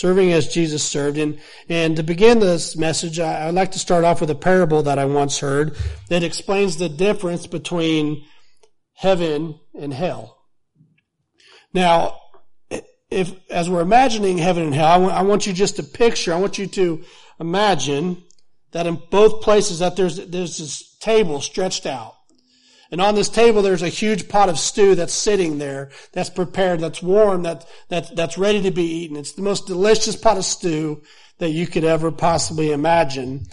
Serving as Jesus served. And, and to begin this message, I, I'd like to start off with a parable that I once heard that explains the difference between heaven and hell. Now, if, as we're imagining heaven and hell, I want, I want you just to picture, I want you to imagine that in both places that there's, there's this table stretched out. And on this table, there's a huge pot of stew that's sitting there, that's prepared, that's warm, that, that, that's ready to be eaten. It's the most delicious pot of stew that you could ever possibly imagine.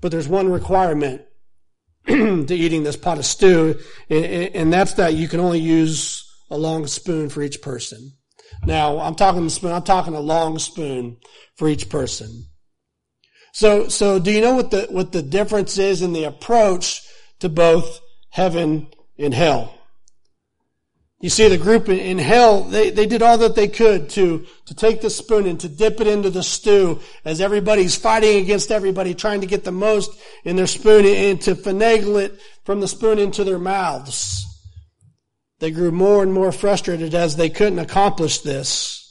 But there's one requirement to eating this pot of stew, and that's that you can only use a long spoon for each person. Now, I'm talking spoon, I'm talking a long spoon for each person. So, so do you know what the, what the difference is in the approach to both heaven and hell. You see, the group in hell, they, they did all that they could to, to take the spoon and to dip it into the stew as everybody's fighting against everybody, trying to get the most in their spoon and to finagle it from the spoon into their mouths. They grew more and more frustrated as they couldn't accomplish this.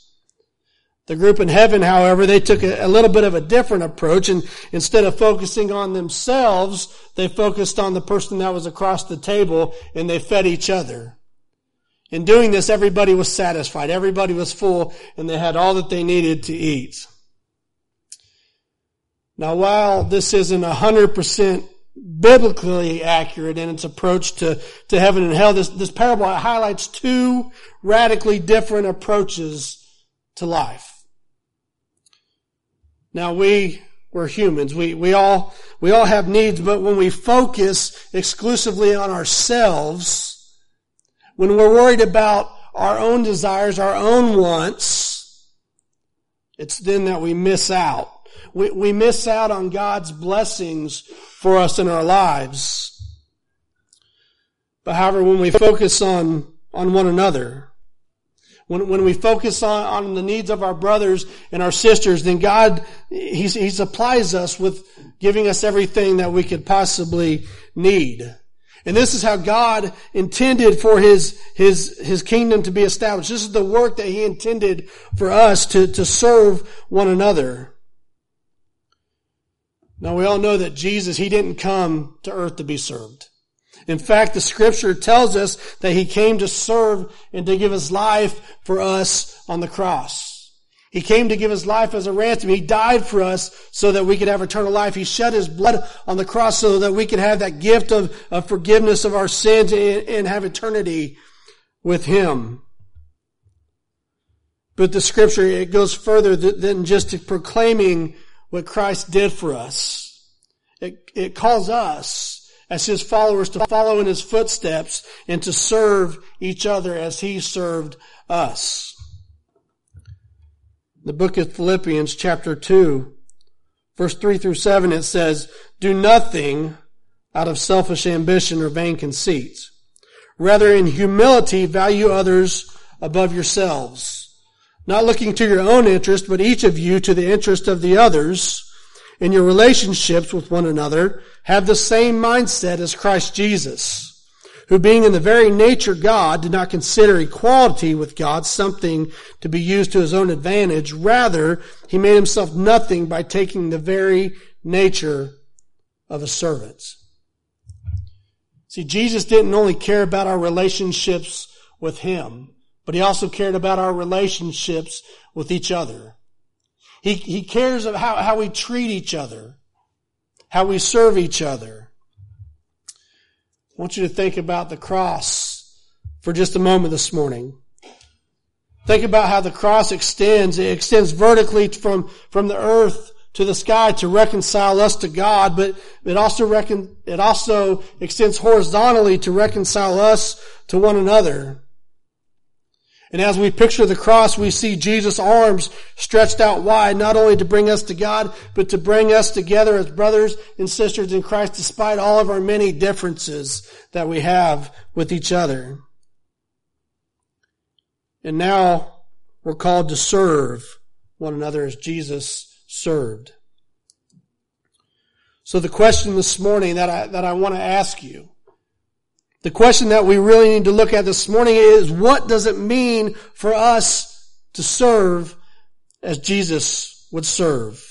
The group in heaven, however, they took a, a, little bit of a different approach and instead of focusing on themselves, they focused on the person that was across the table and they fed each other. In doing this, everybody was satisfied. Everybody was full and they had all that they needed to eat. Now, while this isn't a hundred percent biblically accurate in its approach to, to heaven and hell, this, this parable highlights two radically different approaches to life. Now we, we're humans. We, we all, we all have needs, but when we focus exclusively on ourselves, when we're worried about our own desires, our own wants, it's then that we miss out. We, we miss out on God's blessings for us in our lives. But however, when we focus on, on one another, when, when we focus on, on the needs of our brothers and our sisters, then God, he, he supplies us with giving us everything that we could possibly need. And this is how God intended for His, His, His kingdom to be established. This is the work that He intended for us to, to serve one another. Now we all know that Jesus, He didn't come to earth to be served. In fact, the scripture tells us that he came to serve and to give his life for us on the cross. He came to give his life as a ransom. He died for us so that we could have eternal life. He shed his blood on the cross so that we could have that gift of, of forgiveness of our sins and, and have eternity with him. But the scripture, it goes further than just proclaiming what Christ did for us. It, it calls us as his followers to follow in his footsteps and to serve each other as he served us. The book of Philippians chapter 2 verse 3 through 7 it says, do nothing out of selfish ambition or vain conceit. Rather in humility value others above yourselves, not looking to your own interest, but each of you to the interest of the others in your relationships with one another, have the same mindset as Christ Jesus, who being in the very nature God did not consider equality with God something to be used to his own advantage. Rather, he made himself nothing by taking the very nature of a servant. See, Jesus didn't only care about our relationships with him, but he also cared about our relationships with each other. He, he cares of how, how we treat each other, how we serve each other. I want you to think about the cross for just a moment this morning. Think about how the cross extends. It extends vertically from, from the earth to the sky to reconcile us to God, but it also it also extends horizontally to reconcile us to one another. And as we picture the cross, we see Jesus' arms stretched out wide, not only to bring us to God, but to bring us together as brothers and sisters in Christ, despite all of our many differences that we have with each other. And now we're called to serve one another as Jesus served. So the question this morning that I, that I want to ask you the question that we really need to look at this morning is what does it mean for us to serve as Jesus would serve?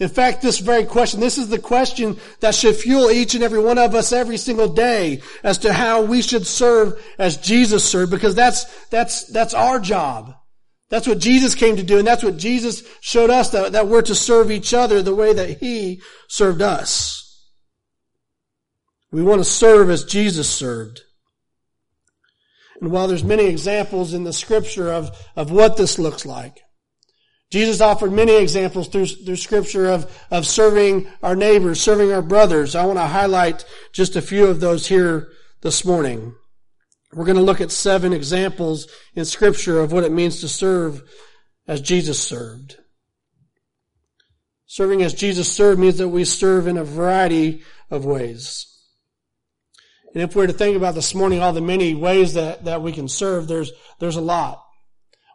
In fact, this very question, this is the question that should fuel each and every one of us every single day as to how we should serve as Jesus served, because that's, that's, that's our job. That's what Jesus came to do, and that's what Jesus showed us, that, that we're to serve each other the way that He served us. We want to serve as Jesus served. And while there's many examples in the scripture of, of what this looks like, Jesus offered many examples through, through scripture of, of serving our neighbors, serving our brothers. I want to highlight just a few of those here this morning. We're going to look at seven examples in scripture of what it means to serve as Jesus served. Serving as Jesus served means that we serve in a variety of ways. And if we're to think about this morning all the many ways that, that we can serve, there's, there's a lot.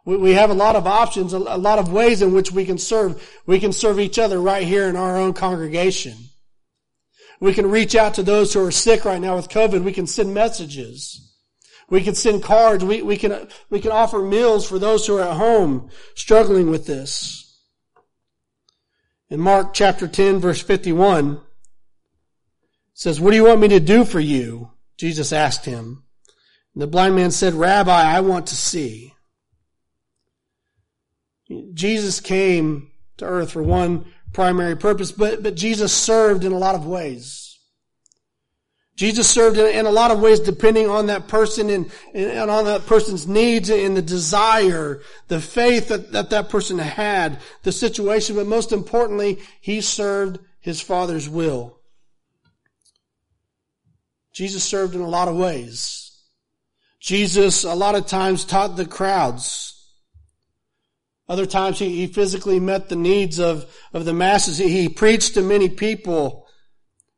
We, we have a lot of options, a, a lot of ways in which we can serve. We can serve each other right here in our own congregation. We can reach out to those who are sick right now with COVID. We can send messages. We can send cards. We, we can, we can offer meals for those who are at home struggling with this. In Mark chapter 10 verse 51, says, what do you want me to do for you? Jesus asked him. And the blind man said, Rabbi, I want to see. Jesus came to earth for one primary purpose, but, but Jesus served in a lot of ways. Jesus served in, in a lot of ways depending on that person and, and on that person's needs and the desire, the faith that, that that person had, the situation, but most importantly, he served his Father's will. Jesus served in a lot of ways. Jesus, a lot of times, taught the crowds. Other times he, he physically met the needs of, of the masses. He, he preached to many people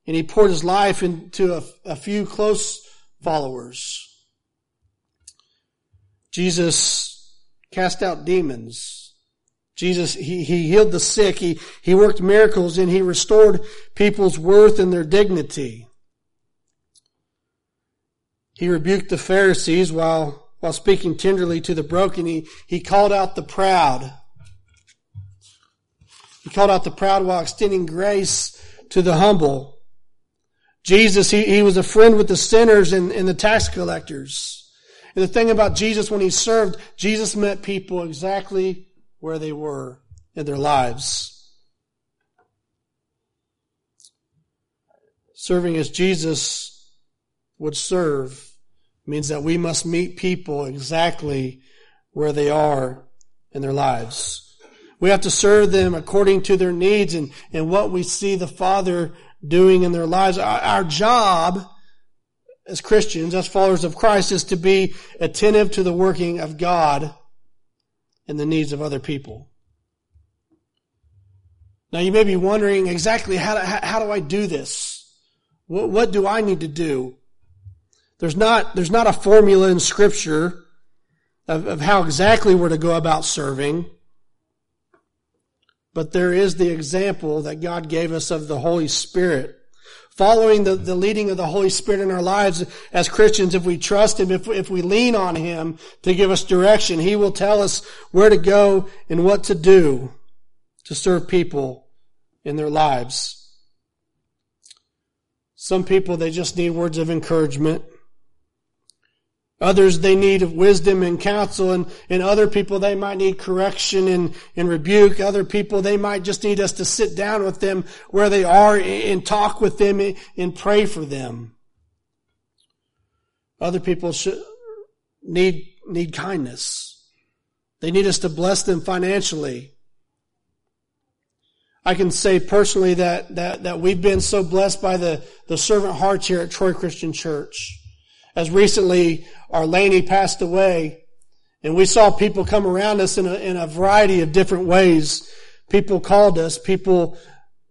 and he poured his life into a, a few close followers. Jesus cast out demons. Jesus, he, he healed the sick. He, he worked miracles and he restored people's worth and their dignity. He rebuked the Pharisees while while speaking tenderly to the broken, he, he called out the proud. He called out the proud while extending grace to the humble. Jesus, he, he was a friend with the sinners and, and the tax collectors. And the thing about Jesus when he served, Jesus met people exactly where they were in their lives. Serving as Jesus would serve means that we must meet people exactly where they are in their lives. We have to serve them according to their needs and, and what we see the Father doing in their lives. Our, our job as Christians, as followers of Christ, is to be attentive to the working of God and the needs of other people. Now you may be wondering exactly how do, how, do I do this? What, what do I need to do? There's not, there's not a formula in scripture of, of how exactly we're to go about serving. But there is the example that God gave us of the Holy Spirit. Following the, the leading of the Holy Spirit in our lives as Christians, if we trust Him, if, if we lean on Him to give us direction, He will tell us where to go and what to do to serve people in their lives. Some people, they just need words of encouragement. Others, they need wisdom and counsel, and, and other people, they might need correction and, and rebuke. Other people, they might just need us to sit down with them where they are and talk with them and pray for them. Other people should, need, need kindness. They need us to bless them financially. I can say personally that, that, that we've been so blessed by the, the servant hearts here at Troy Christian Church. As recently, our Laney passed away, and we saw people come around us in a, in a variety of different ways. People called us, people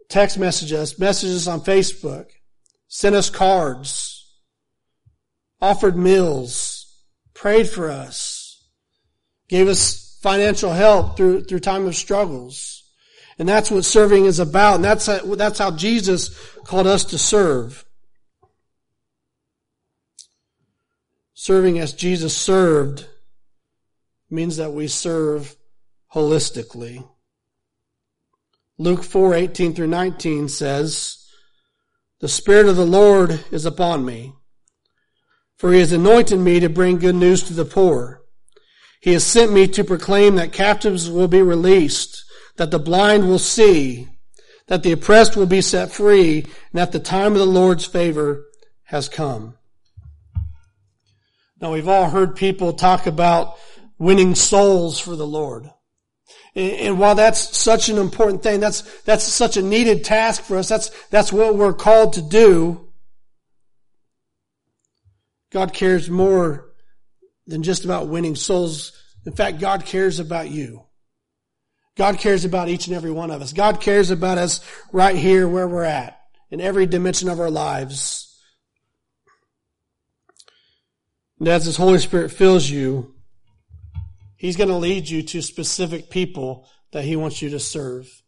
text messaged us, messages on Facebook, sent us cards, offered meals, prayed for us, gave us financial help through, through time of struggles. And that's what serving is about. And that's, that's how Jesus called us to serve. Serving as Jesus served means that we serve holistically. Luke 4, 18 through 19 says, The Spirit of the Lord is upon me, for he has anointed me to bring good news to the poor. He has sent me to proclaim that captives will be released, that the blind will see, that the oppressed will be set free, and that the time of the Lord's favor has come. Now we've all heard people talk about winning souls for the Lord. And while that's such an important thing, that's, that's such a needed task for us, that's, that's what we're called to do. God cares more than just about winning souls. In fact, God cares about you. God cares about each and every one of us. God cares about us right here where we're at in every dimension of our lives. And as His Holy Spirit fills you, He's going to lead you to specific people that He wants you to serve.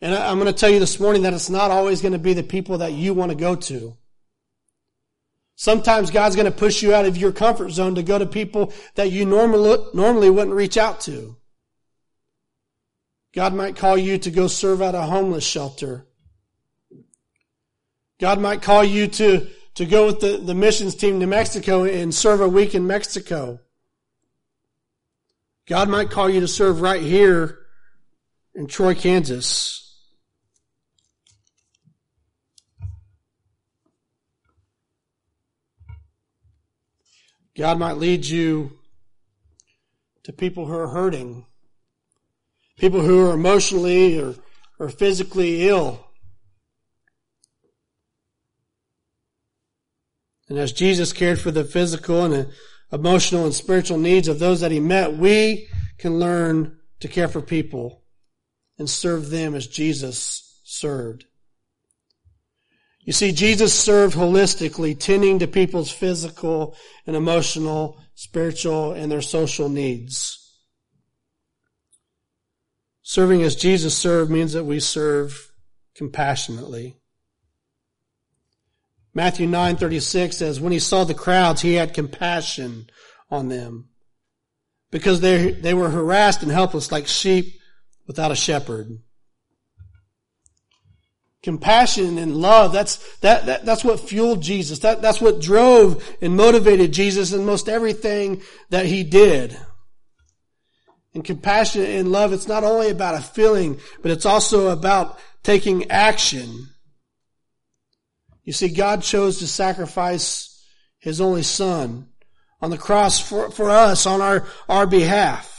And I'm going to tell you this morning that it's not always going to be the people that you want to go to. Sometimes God's going to push you out of your comfort zone to go to people that you normally, normally wouldn't reach out to. God might call you to go serve at a homeless shelter. God might call you to, to go with the, the missions team to Mexico and serve a week in Mexico. God might call you to serve right here in Troy, Kansas. God might lead you to people who are hurting, people who are emotionally or, or physically ill. And as Jesus cared for the physical and the emotional and spiritual needs of those that he met, we can learn to care for people and serve them as Jesus served. You see, Jesus served holistically, tending to people's physical and emotional, spiritual, and their social needs. Serving as Jesus served means that we serve compassionately. Matthew 9:36 says, when he saw the crowds, he had compassion on them because they, they were harassed and helpless like sheep without a shepherd. Compassion and love, that's, that, that, that's what fueled Jesus. That, that's what drove and motivated Jesus in most everything that he did. And compassion and love, it's not only about a feeling, but it's also about taking action. You see, God chose to sacrifice His only Son on the cross for, for us on our, our behalf.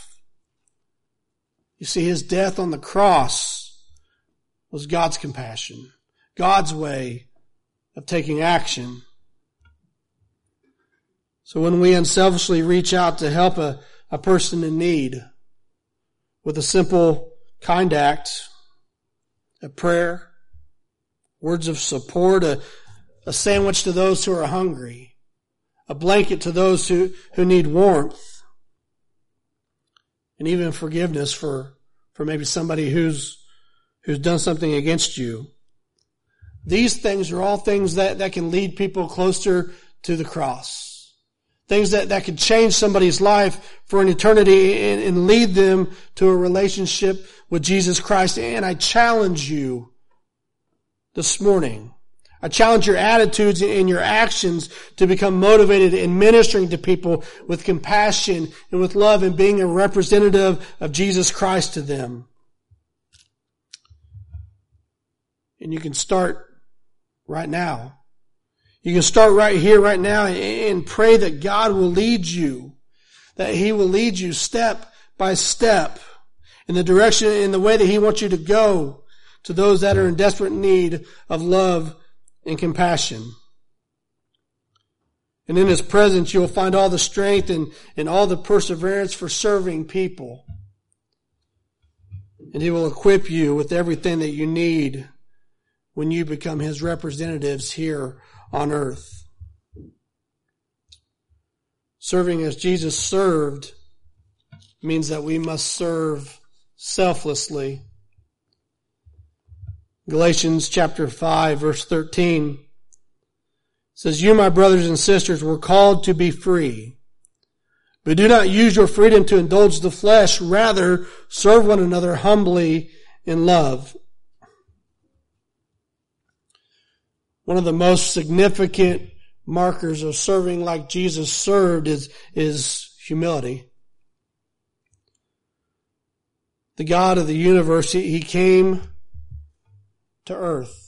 You see, His death on the cross was God's compassion, God's way of taking action. So when we unselfishly reach out to help a, a person in need with a simple, kind act, a prayer, words of support, a, a sandwich to those who are hungry, a blanket to those who, who need warmth, and even forgiveness for, for maybe somebody who's, who's done something against you. These things are all things that, that can lead people closer to the cross. Things that, that could change somebody's life for an eternity and, and lead them to a relationship with Jesus Christ. And I challenge you this morning. I challenge your attitudes and your actions to become motivated in ministering to people with compassion and with love and being a representative of Jesus Christ to them. And you can start right now. You can start right here, right now, and pray that God will lead you, that He will lead you step by step in the direction, in the way that He wants you to go to those that are in desperate need of love and compassion. And in His presence, you'll find all the strength and, and all the perseverance for serving people. And He will equip you with everything that you need when you become His representatives here on earth. Serving as Jesus served means that we must serve selflessly Galatians chapter 5 verse 13 says, You, my brothers and sisters, were called to be free, But do not use your freedom to indulge the flesh. Rather, serve one another humbly in love. One of the most significant markers of serving like Jesus served is, is humility. The God of the universe, he came to earth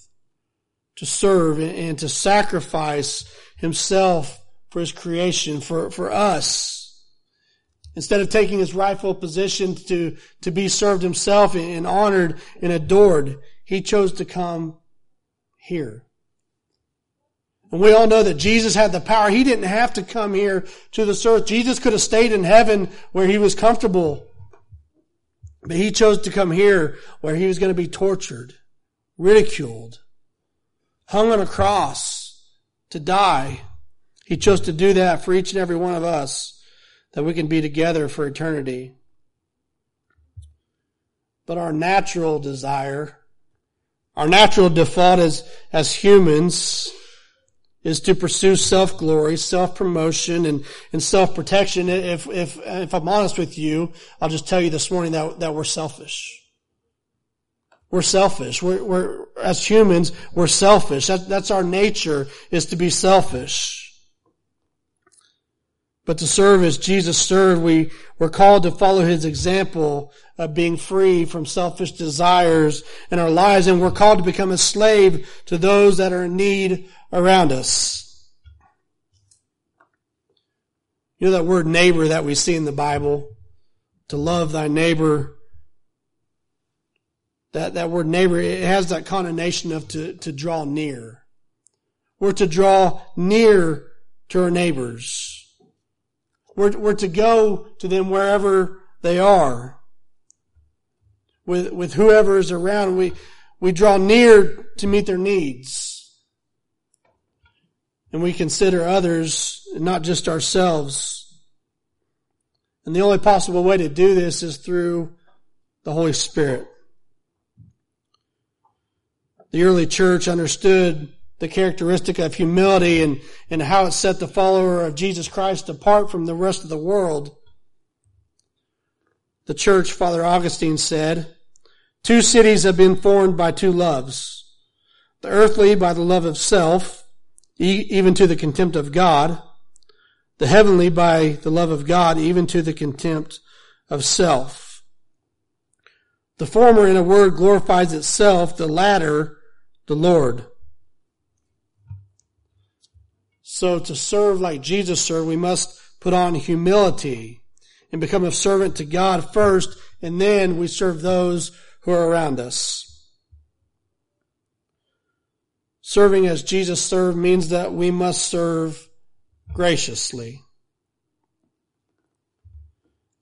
to serve and to sacrifice himself for his creation, for, for us. Instead of taking his rightful position to, to be served himself and honored and adored, he chose to come here. And we all know that Jesus had the power. He didn't have to come here to this earth. Jesus could have stayed in heaven where he was comfortable. But he chose to come here where he was going to be tortured, ridiculed, hung on a cross to die. He chose to do that for each and every one of us that we can be together for eternity. But our natural desire, our natural default as, as humans is to pursue self-glory, self-promotion, and, and self-protection. If, if, if I'm honest with you, I'll just tell you this morning that, that we're selfish. We're selfish. We're, we're, as humans, we're selfish. That, that's our nature, is to be selfish. But to serve as Jesus served, we were called to follow his example of being free from selfish desires in our lives, and we're called to become a slave to those that are in need around us. You know that word neighbor that we see in the Bible? To love thy neighbor. That, that word neighbor, it has that connotation of to, to draw near. We're to draw near to our neighbors. We're, we're to go to them wherever they are. With, with whoever is around, we, we draw near to meet their needs. And we consider others, not just ourselves. And the only possible way to do this is through the Holy Spirit. The early church understood the characteristic of humility and, and how it set the follower of Jesus Christ apart from the rest of the world. The church, Father Augustine said, two cities have been formed by two loves. The earthly by the love of self, even to the contempt of God. The heavenly by the love of God, even to the contempt of self. The former, in a word, glorifies itself, the latter, the Lord. So to serve like Jesus served, we must put on humility and become a servant to God first, and then we serve those who are around us. Serving as Jesus served means that we must serve graciously.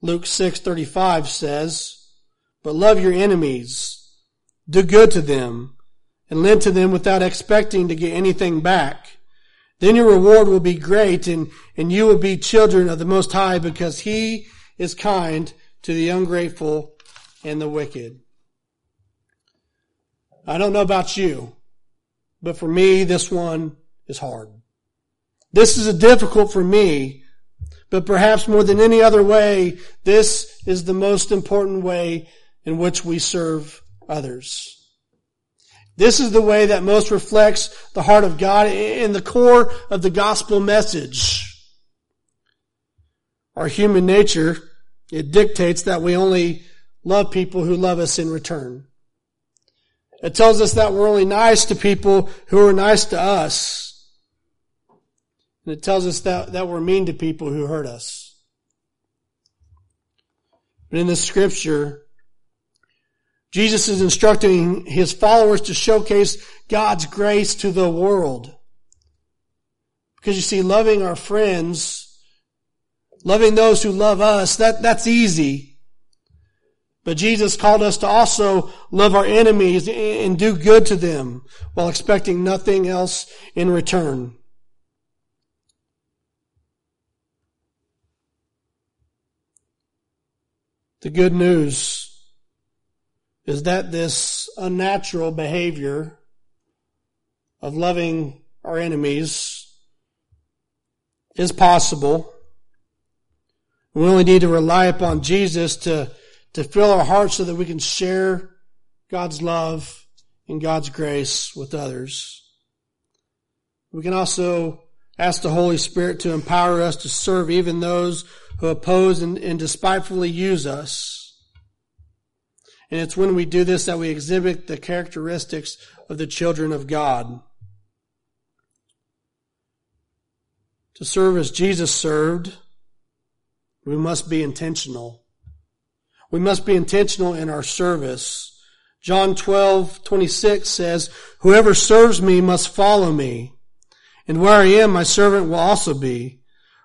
Luke 6:35 says, "But love your enemies, do good to them, and lend to them without expecting to get anything back." Then your reward will be great and, and you will be children of the Most High because He is kind to the ungrateful and the wicked. I don't know about you, but for me, this one is hard. This is difficult for me, but perhaps more than any other way, this is the most important way in which we serve others. This is the way that most reflects the heart of God in the core of the gospel message. Our human nature, it dictates that we only love people who love us in return. It tells us that we're only nice to people who are nice to us. And it tells us that, that we're mean to people who hurt us. But in the scripture, Jesus is instructing his followers to showcase God's grace to the world. Because you see, loving our friends, loving those who love us, that, that's easy. But Jesus called us to also love our enemies and do good to them while expecting nothing else in return. The good news is that this unnatural behavior of loving our enemies is possible, We only need to rely upon Jesus to, to fill our hearts so that we can share God's love and God's grace with others. We can also ask the Holy Spirit to empower us to serve even those who oppose and, and despitefully use us. And it's when we do this that we exhibit the characteristics of the children of God. To serve as Jesus served, we must be intentional. We must be intentional in our service. John 12, 26 says, Whoever serves me must follow me. And where I am, my servant will also be.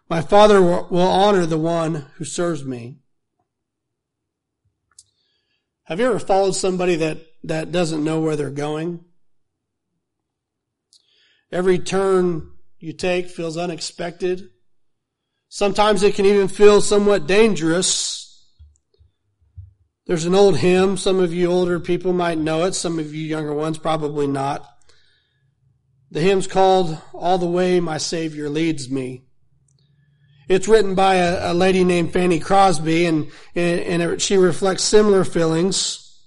My Father will honor the one who serves me. Have you ever followed somebody that, that doesn't know where they're going? Every turn you take feels unexpected. Sometimes it can even feel somewhat dangerous. There's an old hymn. Some of you older people might know it. Some of you younger ones probably not. The hymn's called All the Way My Savior Leads Me. It's written by a, a lady named Fanny Crosby and, and, she reflects similar feelings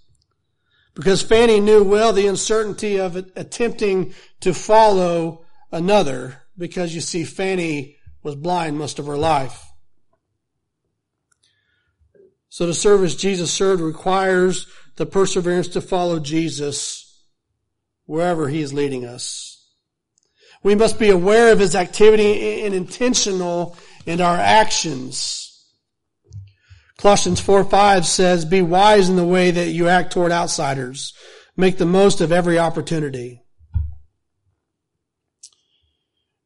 because Fanny knew well the uncertainty of attempting to follow another because you see Fanny was blind most of her life. So to serve as Jesus served requires the perseverance to follow Jesus wherever he is leading us. We must be aware of his activity and intentional in our actions. Colossians 4 5 says, Be wise in the way that you act toward outsiders. Make the most of every opportunity.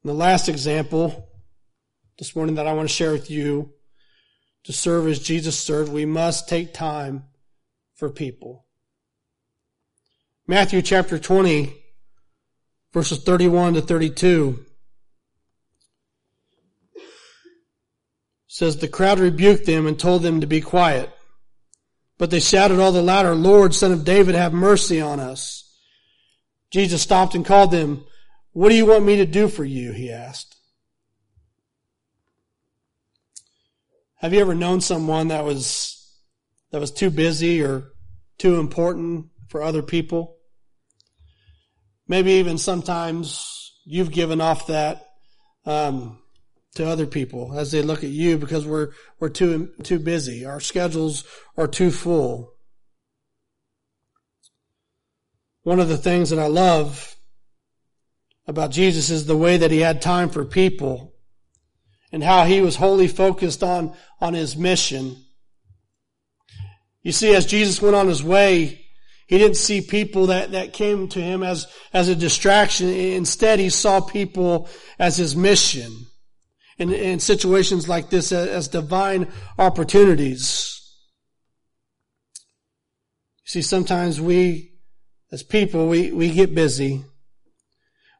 And the last example this morning that I want to share with you to serve as Jesus served, we must take time for people. Matthew chapter 20, verses 31 to 32 says, The crowd rebuked them and told them to be quiet. But they shouted all the louder, Lord, son of David, have mercy on us. Jesus stopped and called them. What do you want me to do for you? He asked. Have you ever known someone that was, that was too busy or too important for other people? Maybe even sometimes you've given off that, um, to other people as they look at you because we're, we're too, too busy. Our schedules are too full. One of the things that I love about Jesus is the way that he had time for people and how he was wholly focused on, on his mission. You see, as Jesus went on his way, he didn't see people that, that came to him as, as a distraction. Instead, he saw people as his mission. In, in situations like this as, divine opportunities. See, sometimes we, as people, we, we get busy.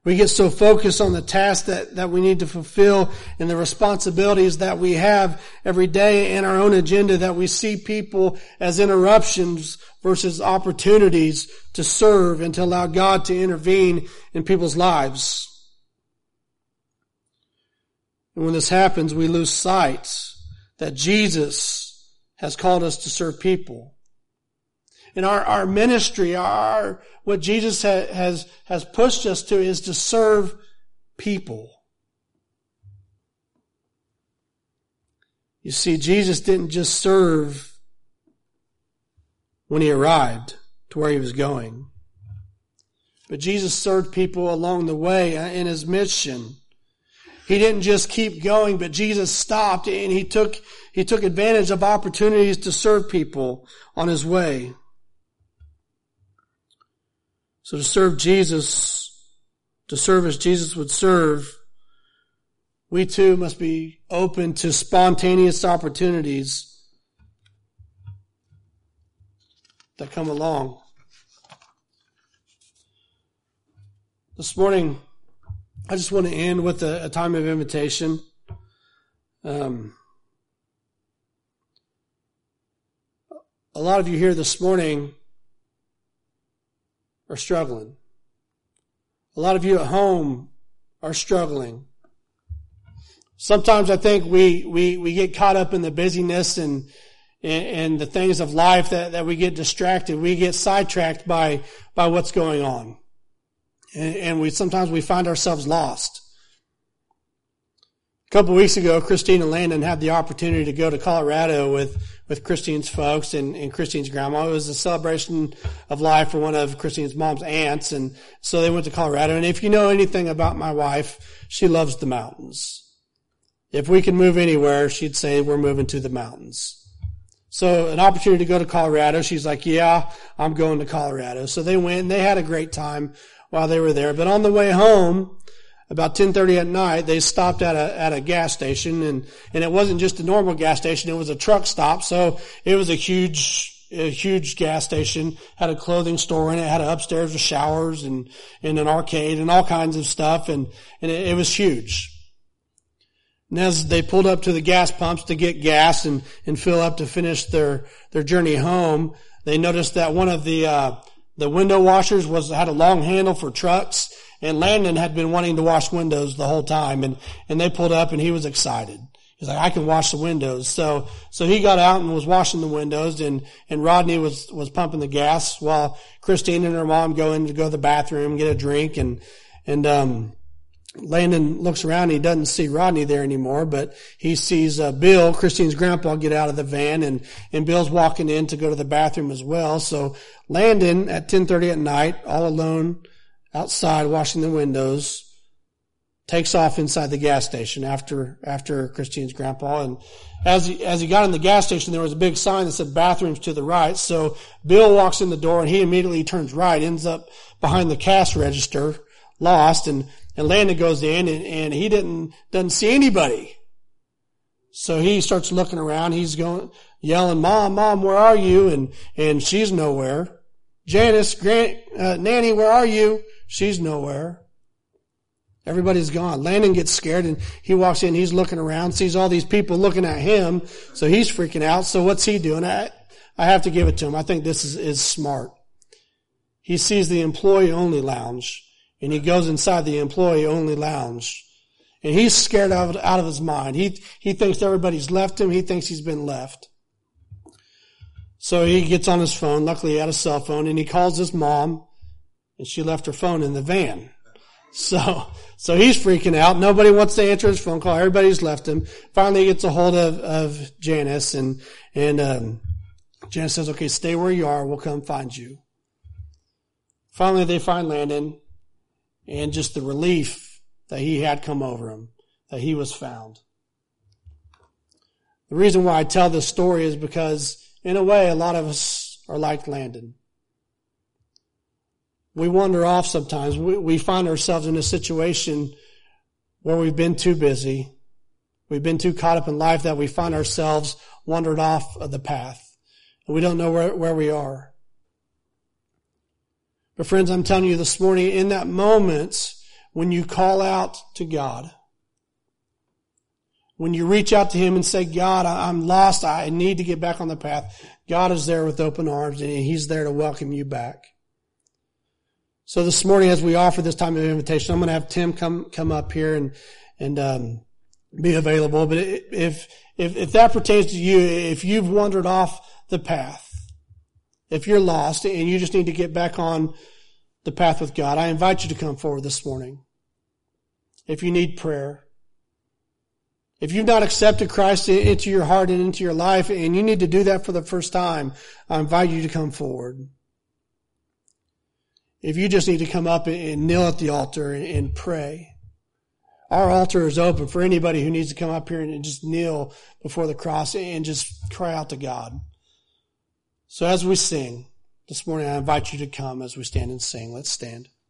We get so focused on the tasks that, that we need to fulfill and the responsibilities that we have every day in our own agenda that we see people as interruptions versus opportunities to serve and to allow God to intervene in people's lives. And when this happens, we lose sight that Jesus has called us to serve people. And our, our ministry, our, what Jesus ha, has, has pushed us to is to serve people. You see, Jesus didn't just serve when he arrived to where he was going. But Jesus served people along the way in his mission. He didn't just keep going, but Jesus stopped and he took, he took advantage of opportunities to serve people on his way. So to serve Jesus, to serve as Jesus would serve, we too must be open to spontaneous opportunities that come along. This morning, I just want to end with a, a time of invitation. Um, a lot of you here this morning are struggling. A lot of you at home are struggling. Sometimes I think we, we, we get caught up in the busyness and, and, and the things of life that, that we get distracted. We get sidetracked by, by what's going on. And, and we, sometimes we find ourselves lost. A couple weeks ago, Christine and Landon had the opportunity to go to Colorado with, with Christine's folks and, and Christine's grandma. It was a celebration of life for one of Christine's mom's aunts. And so they went to Colorado. And if you know anything about my wife, she loves the mountains. If we can move anywhere, she'd say we're moving to the mountains. So an opportunity to go to Colorado. She's like, yeah, I'm going to Colorado. So they went and they had a great time while they were there. But on the way home, about 10:30 at night, they stopped at a at a gas station, and and it wasn't just a normal gas station; it was a truck stop. So it was a huge a huge gas station, had a clothing store in it, had upstairs with showers and, and an arcade and all kinds of stuff. And, and it, it, was huge. And as they pulled up to the gas pumps to get gas and, and fill up to finish their, their journey home, they noticed that one of the, uh, the window washers was, had a long handle for trucks and Landon had been wanting to wash windows the whole time and, and they pulled up and he was excited. He's like, I can wash the windows. So, so he got out and was washing the windows and, and Rodney was, was pumping the gas while Christine and her mom go in to go to the bathroom, get a drink and, and, um, Landon looks around. And he doesn't see Rodney there anymore, but he sees uh, Bill, Christine's grandpa, get out of the van, and and Bill's walking in to go to the bathroom as well. So Landon at 10:30 at night, all alone, outside washing the windows, takes off inside the gas station after, after Christine's grandpa. And as he, as he got in the gas station, there was a big sign that said bathrooms to the right. So Bill walks in the door and he immediately turns right, ends up behind the cash register, lost. And, and Landon goes in and, and he didn't, doesn't see anybody. So he starts looking around. He's going, yelling, mom, mom, where are you? And, and she's nowhere. Janice, Grant, uh, Nanny, where are you? She's nowhere. Everybody's gone. Landon gets scared and he walks in, he's looking around, sees all these people looking at him, so he's freaking out. So what's he doing? I, I have to give it to him. I think this is, is smart. He sees the employee only lounge and he goes inside the employee only lounge. And he's scared out of, out of his mind. He, he thinks everybody's left him. He thinks he's been left. So he gets on his phone. Luckily he had a cell phone and he calls his mom and she left her phone in the van. So, so he's freaking out. Nobody wants to answer his phone call. Everybody's left him. Finally, he gets a hold of, of Janice and, and, um, Janice says, okay, stay where you are. We'll come find you. Finally, they find Landon and just the relief that he had come over him, that he was found. The reason why I tell this story is because in a way, a lot of us are like Landon we wander off sometimes. We, we find ourselves in a situation where we've been too busy. We've been too caught up in life that we find ourselves wandered off of the path. And we don't know where, where we are. But friends, I'm telling you this morning, in that moment, when you call out to God, when you reach out to Him and say, God, I'm lost. I need to get back on the path. God is there with open arms and He's there to welcome you back. So this morning, as we offer this time of invitation, I'm going to have Tim come come up here and and um, be available. But if if if that pertains to you, if you've wandered off the path, if you're lost and you just need to get back on the path with God, I invite you to come forward this morning. If you need prayer, if you've not accepted Christ into your heart and into your life, and you need to do that for the first time, I invite you to come forward. If you just need to come up and kneel at the altar and pray, our altar is open for anybody who needs to come up here and just kneel before the cross and just cry out to God. So as we sing this morning, I invite you to come as we stand and sing. Let's stand.